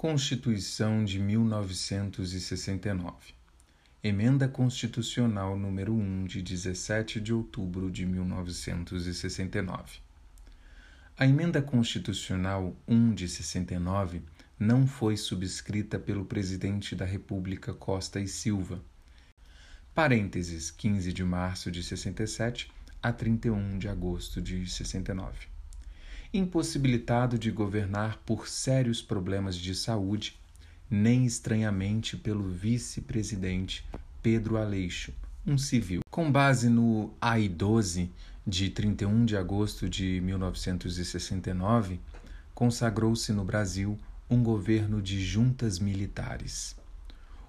Constituição de 1969. Emenda Constitucional número 1 de 17 de outubro de 1969. A Emenda Constitucional 1 de 69 não foi subscrita pelo Presidente da República Costa e Silva. Parênteses 15 de março de 67 a 31 de agosto de 69 impossibilitado de governar por sérios problemas de saúde, nem estranhamente pelo vice-presidente Pedro Aleixo, um civil. Com base no AI-12 de 31 de agosto de 1969, consagrou-se no Brasil um governo de juntas militares.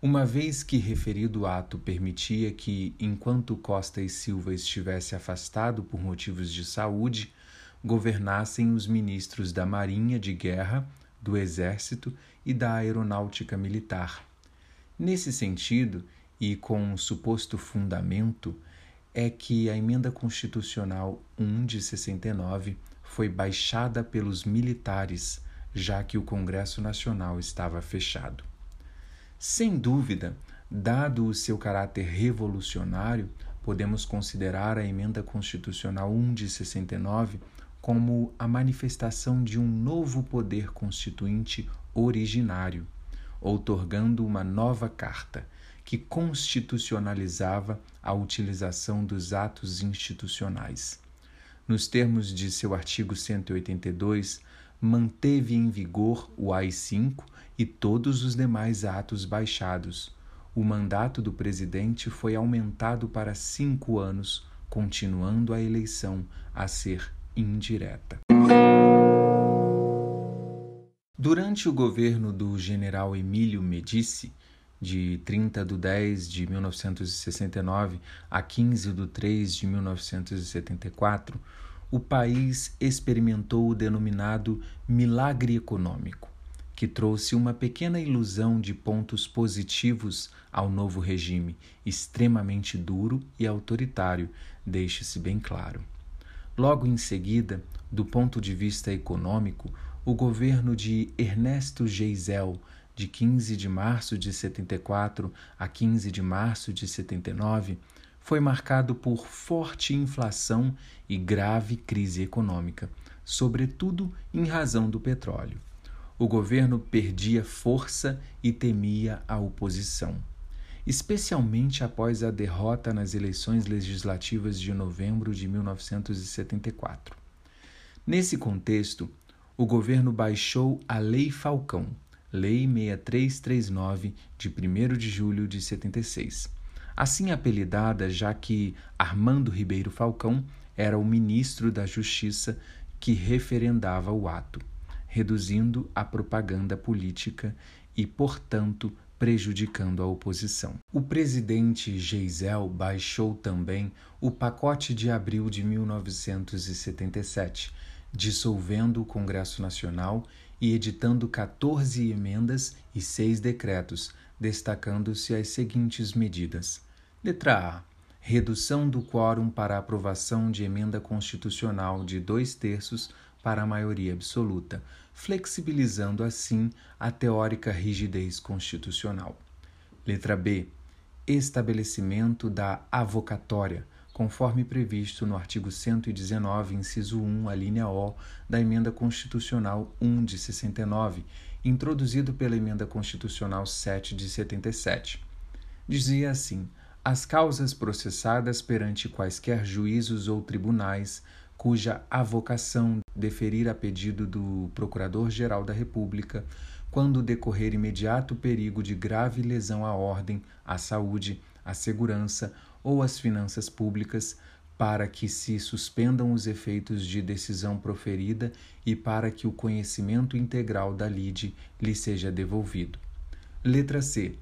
Uma vez que referido ato permitia que, enquanto Costa e Silva estivesse afastado por motivos de saúde, governassem os ministros da Marinha de Guerra, do Exército e da Aeronáutica Militar. Nesse sentido, e com um suposto fundamento, é que a Emenda Constitucional 1 de 69 foi baixada pelos militares, já que o Congresso Nacional estava fechado. Sem dúvida, dado o seu caráter revolucionário, podemos considerar a Emenda Constitucional 1 de 69 como a manifestação de um novo poder constituinte originário, outorgando uma nova carta que constitucionalizava a utilização dos atos institucionais. Nos termos de seu artigo 182, manteve em vigor o AI-5 e todos os demais atos baixados. O mandato do presidente foi aumentado para cinco anos, continuando a eleição a ser indireta. Durante o governo do general Emílio Medici, de 30 de 10 de 1969 a 15 de 3 de 1974, o país experimentou o denominado milagre econômico, que trouxe uma pequena ilusão de pontos positivos ao novo regime, extremamente duro e autoritário, deixe-se bem claro. Logo em seguida, do ponto de vista econômico, o governo de Ernesto Geisel, de 15 de março de 74 a 15 de março de 79, foi marcado por forte inflação e grave crise econômica, sobretudo em razão do petróleo. O governo perdia força e temia a oposição especialmente após a derrota nas eleições legislativas de novembro de 1974. Nesse contexto, o governo baixou a Lei Falcão, Lei 6339, de 1 de julho de 76, assim apelidada já que Armando Ribeiro Falcão era o ministro da Justiça que referendava o ato, reduzindo a propaganda política e, portanto, prejudicando a oposição. O presidente Geisel baixou também o pacote de abril de 1977, dissolvendo o Congresso Nacional e editando 14 emendas e seis decretos, destacando-se as seguintes medidas: letra A. Redução do quórum para aprovação de emenda constitucional de dois terços para a maioria absoluta, flexibilizando assim a teórica rigidez constitucional. Letra B. Estabelecimento da avocatória, conforme previsto no artigo 119, inciso 1, a linha O da Emenda Constitucional 1 de 69, introduzido pela Emenda Constitucional 7 de 77. Dizia assim: as causas processadas perante quaisquer juízos ou tribunais cuja avocação deferir a pedido do Procurador-Geral da República, quando decorrer imediato perigo de grave lesão à ordem, à saúde, à segurança ou às finanças públicas, para que se suspendam os efeitos de decisão proferida e para que o conhecimento integral da lide lhe seja devolvido. Letra C.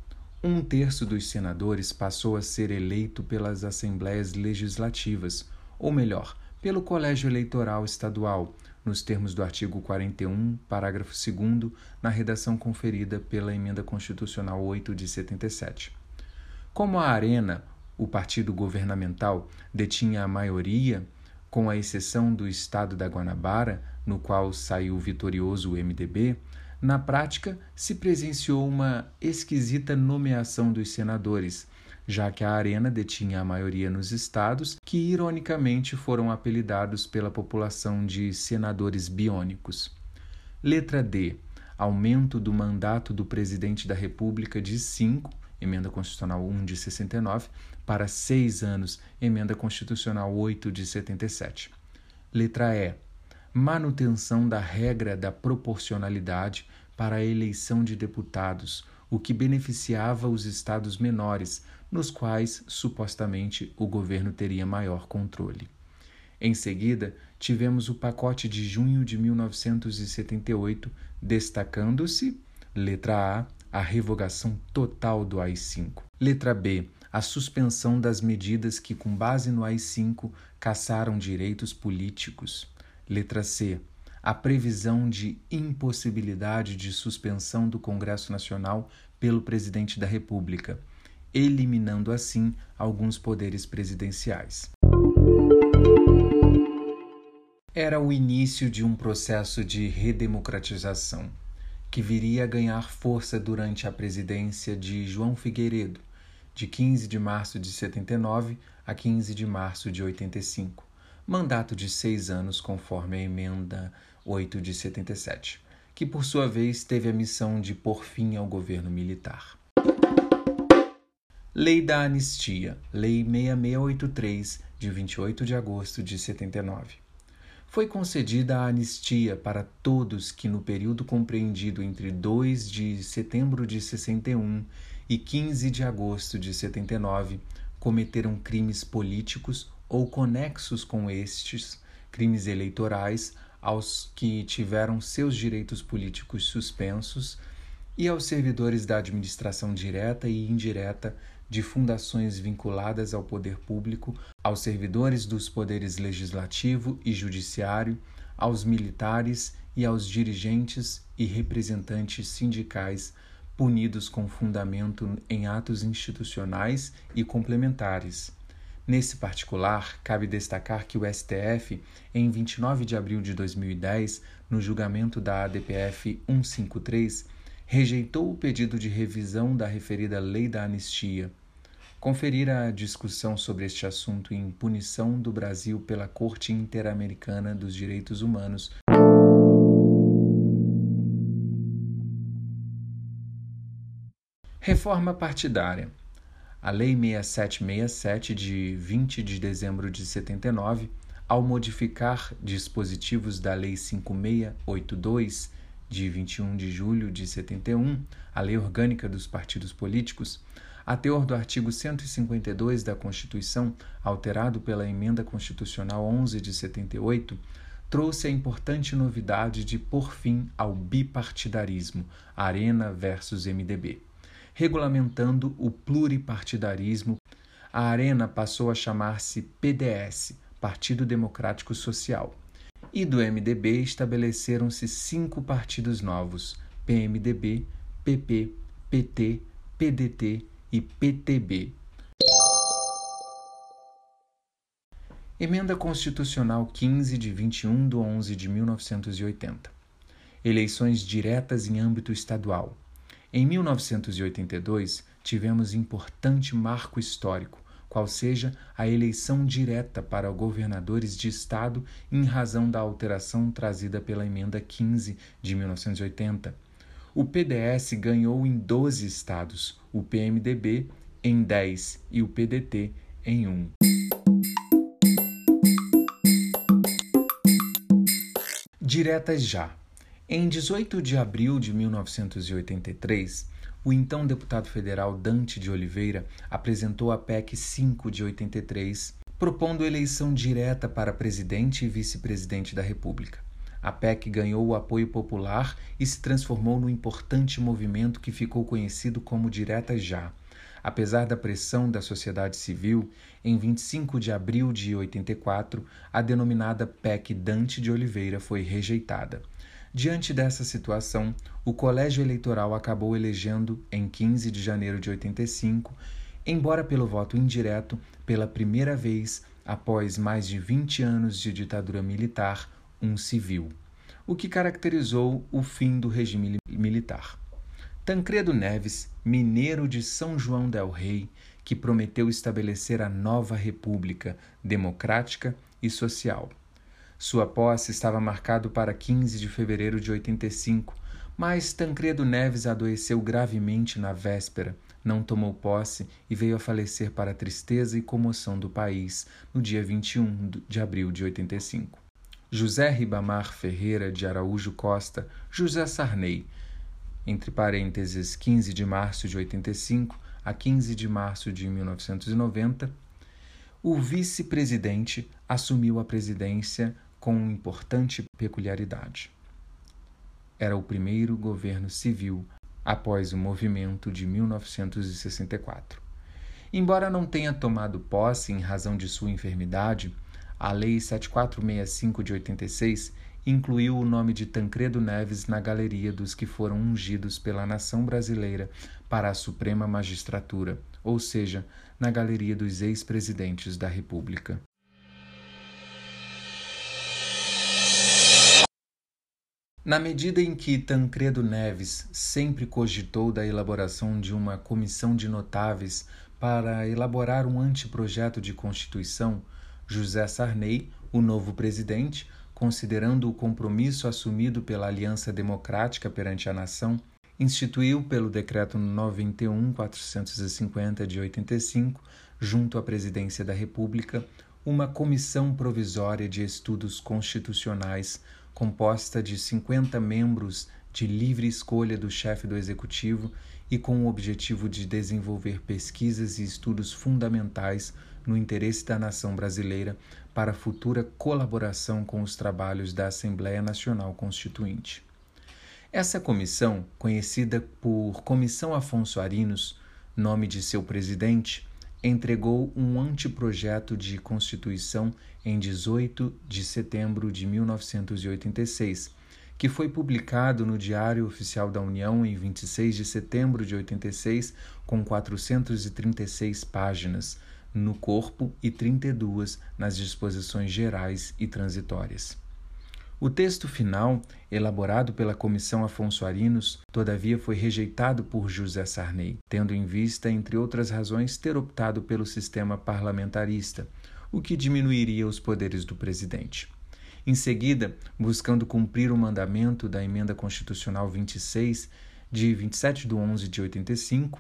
Um terço dos senadores passou a ser eleito pelas assembleias legislativas, ou melhor, pelo Colégio Eleitoral Estadual, nos termos do artigo 41, parágrafo 2, na redação conferida pela Emenda Constitucional 8 de 77. Como a Arena, o partido governamental, detinha a maioria, com a exceção do estado da Guanabara, no qual saiu vitorioso o MDB, Na prática, se presenciou uma esquisita nomeação dos senadores, já que a Arena detinha a maioria nos estados, que ironicamente foram apelidados pela população de senadores biônicos. Letra D. Aumento do mandato do presidente da República de 5, emenda constitucional 1 de 69, para 6 anos, emenda constitucional 8 de 77. Letra E manutenção da regra da proporcionalidade para a eleição de deputados, o que beneficiava os estados menores, nos quais supostamente o governo teria maior controle. Em seguida, tivemos o pacote de junho de 1978, destacando-se, letra A, a revogação total do AI-5. Letra B, a suspensão das medidas que, com base no AI-5, caçaram direitos políticos. Letra C. A previsão de impossibilidade de suspensão do Congresso Nacional pelo Presidente da República, eliminando assim alguns poderes presidenciais. Era o início de um processo de redemocratização, que viria a ganhar força durante a presidência de João Figueiredo, de 15 de março de 79 a 15 de março de 85 mandato de seis anos, conforme a emenda 8 de 77, que por sua vez teve a missão de pôr fim ao governo militar. Lei da Anistia, Lei 6683, de 28 de agosto de 79. Foi concedida a anistia para todos que, no período compreendido entre 2 de setembro de 61 e 15 de agosto de 79, cometeram crimes políticos ou conexos com estes crimes eleitorais aos que tiveram seus direitos políticos suspensos e aos servidores da administração direta e indireta de fundações vinculadas ao poder público, aos servidores dos poderes legislativo e judiciário, aos militares e aos dirigentes e representantes sindicais punidos com fundamento em atos institucionais e complementares. Nesse particular, cabe destacar que o STF, em 29 de abril de 2010, no julgamento da ADPF 153, rejeitou o pedido de revisão da referida Lei da Anistia. Conferir a discussão sobre este assunto em Punição do Brasil pela Corte Interamericana dos Direitos Humanos. Reforma partidária. A Lei 6767 de 20 de dezembro de 79, ao modificar dispositivos da Lei 5682 de 21 de julho de 71, a Lei Orgânica dos Partidos Políticos, a teor do artigo 152 da Constituição, alterado pela Emenda Constitucional 11 de 78, trouxe a importante novidade de pôr fim ao bipartidarismo, Arena versus MDB regulamentando o pluripartidarismo, a Arena passou a chamar-se PDS Partido Democrático Social. E do MDB estabeleceram-se cinco partidos novos: PMDB, PP, PT, PDT e PTB. Emenda Constitucional 15 de 21 de 11 de 1980. Eleições diretas em âmbito estadual. Em 1982, tivemos importante marco histórico, qual seja a eleição direta para governadores de estado em razão da alteração trazida pela emenda 15 de 1980. O PDS ganhou em 12 estados, o PMDB em 10 e o PDT em 1. Diretas já. Em 18 de abril de 1983, o então deputado federal Dante de Oliveira apresentou a PEC 5 de 83, propondo eleição direta para presidente e vice-presidente da República. A PEC ganhou o apoio popular e se transformou no importante movimento que ficou conhecido como Direta Já. Apesar da pressão da sociedade civil, em 25 de abril de 84, a denominada PEC Dante de Oliveira foi rejeitada. Diante dessa situação, o Colégio Eleitoral acabou elegendo, em 15 de janeiro de 85, embora pelo voto indireto, pela primeira vez após mais de 20 anos de ditadura militar, um civil. o que caracterizou o fim do regime militar. Tancredo Neves, mineiro de São João del Rei, que prometeu estabelecer a nova república democrática e social. Sua posse estava marcado para 15 de fevereiro de 85, mas Tancredo Neves adoeceu gravemente na véspera, não tomou posse e veio a falecer para a tristeza e comoção do país no dia 21 de abril de 85. José Ribamar Ferreira de Araújo Costa, José Sarney, entre parênteses 15 de março de 85 a 15 de março de 1990, o vice-presidente assumiu a presidência com importante peculiaridade. Era o primeiro governo civil após o movimento de 1964. Embora não tenha tomado posse em razão de sua enfermidade, a Lei 7465 de 86 incluiu o nome de Tancredo Neves na galeria dos que foram ungidos pela nação brasileira para a Suprema Magistratura, ou seja, na galeria dos ex-presidentes da República. Na medida em que Tancredo Neves sempre cogitou da elaboração de uma comissão de notáveis para elaborar um anteprojeto de Constituição, José Sarney, o novo presidente, considerando o compromisso assumido pela Aliança Democrática perante a nação, instituiu pelo Decreto 91.450 de 85, junto à Presidência da República, uma comissão provisória de estudos constitucionais composta de 50 membros de livre escolha do chefe do Executivo e com o objetivo de desenvolver pesquisas e estudos fundamentais no interesse da nação brasileira para futura colaboração com os trabalhos da Assembleia Nacional Constituinte. Essa comissão, conhecida por Comissão Afonso Arinos, nome de seu presidente, entregou um anteprojeto de Constituição em 18 de setembro de 1986 que foi publicado no Diário Oficial da União em 26 de setembro de 86, com 436 páginas no corpo e 32 nas disposições gerais e transitórias. O texto final, elaborado pela Comissão Afonso Arinos, todavia foi rejeitado por José Sarney, tendo em vista, entre outras razões, ter optado pelo sistema parlamentarista, o que diminuiria os poderes do presidente. Em seguida, buscando cumprir o mandamento da Emenda Constitucional 26, de 27 de 11 de 85,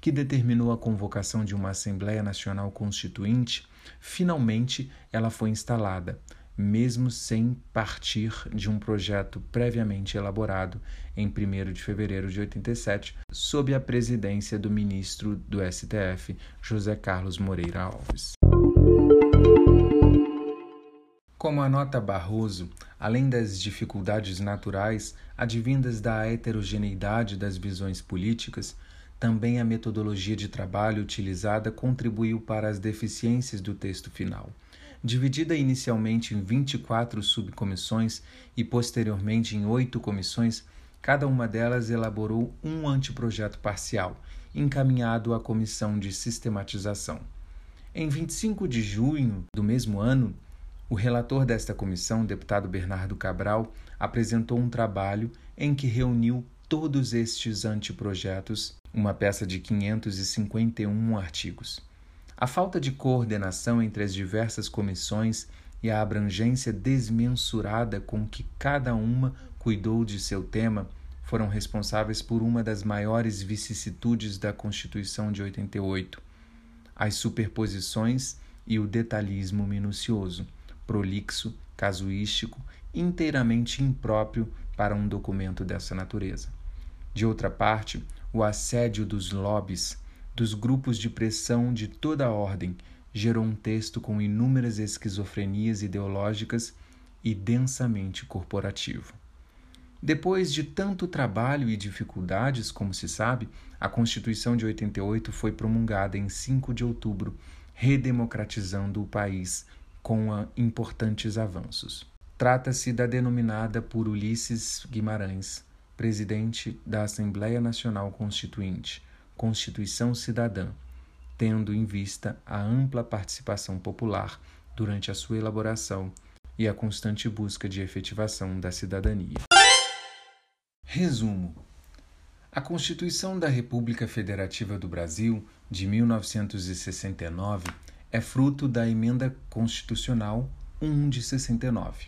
que determinou a convocação de uma Assembleia Nacional Constituinte, finalmente ela foi instalada, mesmo sem partir de um projeto previamente elaborado em 1 de fevereiro de 87, sob a presidência do ministro do STF, José Carlos Moreira Alves. Como anota Barroso, além das dificuldades naturais advindas da heterogeneidade das visões políticas, também a metodologia de trabalho utilizada contribuiu para as deficiências do texto final. Dividida inicialmente em 24 subcomissões e posteriormente em oito comissões, cada uma delas elaborou um anteprojeto parcial, encaminhado à comissão de sistematização. Em 25 de junho do mesmo ano, o relator desta comissão, deputado Bernardo Cabral, apresentou um trabalho em que reuniu todos estes anteprojetos, uma peça de 551 artigos. A falta de coordenação entre as diversas comissões e a abrangência desmensurada com que cada uma cuidou de seu tema foram responsáveis por uma das maiores vicissitudes da Constituição de 88, as superposições e o detalhismo minucioso prolixo, casuístico, inteiramente impróprio para um documento dessa natureza. De outra parte, o assédio dos lobbies, dos grupos de pressão de toda a ordem, gerou um texto com inúmeras esquizofrenias ideológicas e densamente corporativo. Depois de tanto trabalho e dificuldades, como se sabe, a Constituição de 88 foi promulgada em 5 de outubro, redemocratizando o país com importantes avanços. Trata-se da denominada por Ulisses Guimarães, presidente da Assembleia Nacional Constituinte, Constituição Cidadã, tendo em vista a ampla participação popular durante a sua elaboração e a constante busca de efetivação da cidadania. Resumo: a Constituição da República Federativa do Brasil, de 1969, é fruto da Emenda Constitucional 1 de 69.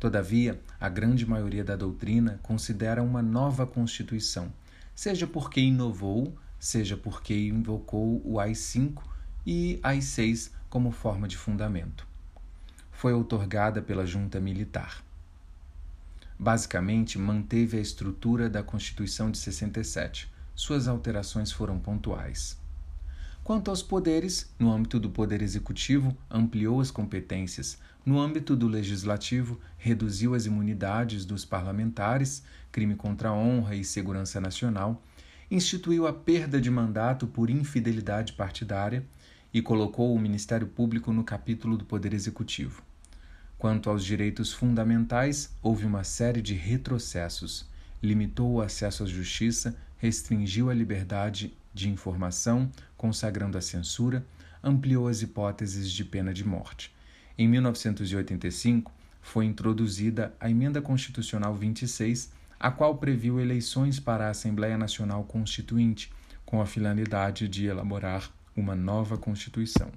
Todavia, a grande maioria da doutrina considera uma nova Constituição, seja porque inovou, seja porque invocou o AI-5 e AI-6 como forma de fundamento. Foi outorgada pela junta militar. Basicamente, manteve a estrutura da Constituição de 67. Suas alterações foram pontuais. Quanto aos poderes, no âmbito do Poder Executivo, ampliou as competências. No âmbito do Legislativo, reduziu as imunidades dos parlamentares, crime contra a honra e segurança nacional, instituiu a perda de mandato por infidelidade partidária e colocou o Ministério Público no capítulo do Poder Executivo. Quanto aos direitos fundamentais, houve uma série de retrocessos. Limitou o acesso à justiça, restringiu a liberdade de informação, consagrando a censura, ampliou as hipóteses de pena de morte. Em 1985, foi introduzida a Emenda Constitucional 26, a qual previu eleições para a Assembleia Nacional Constituinte, com a finalidade de elaborar uma nova Constituição.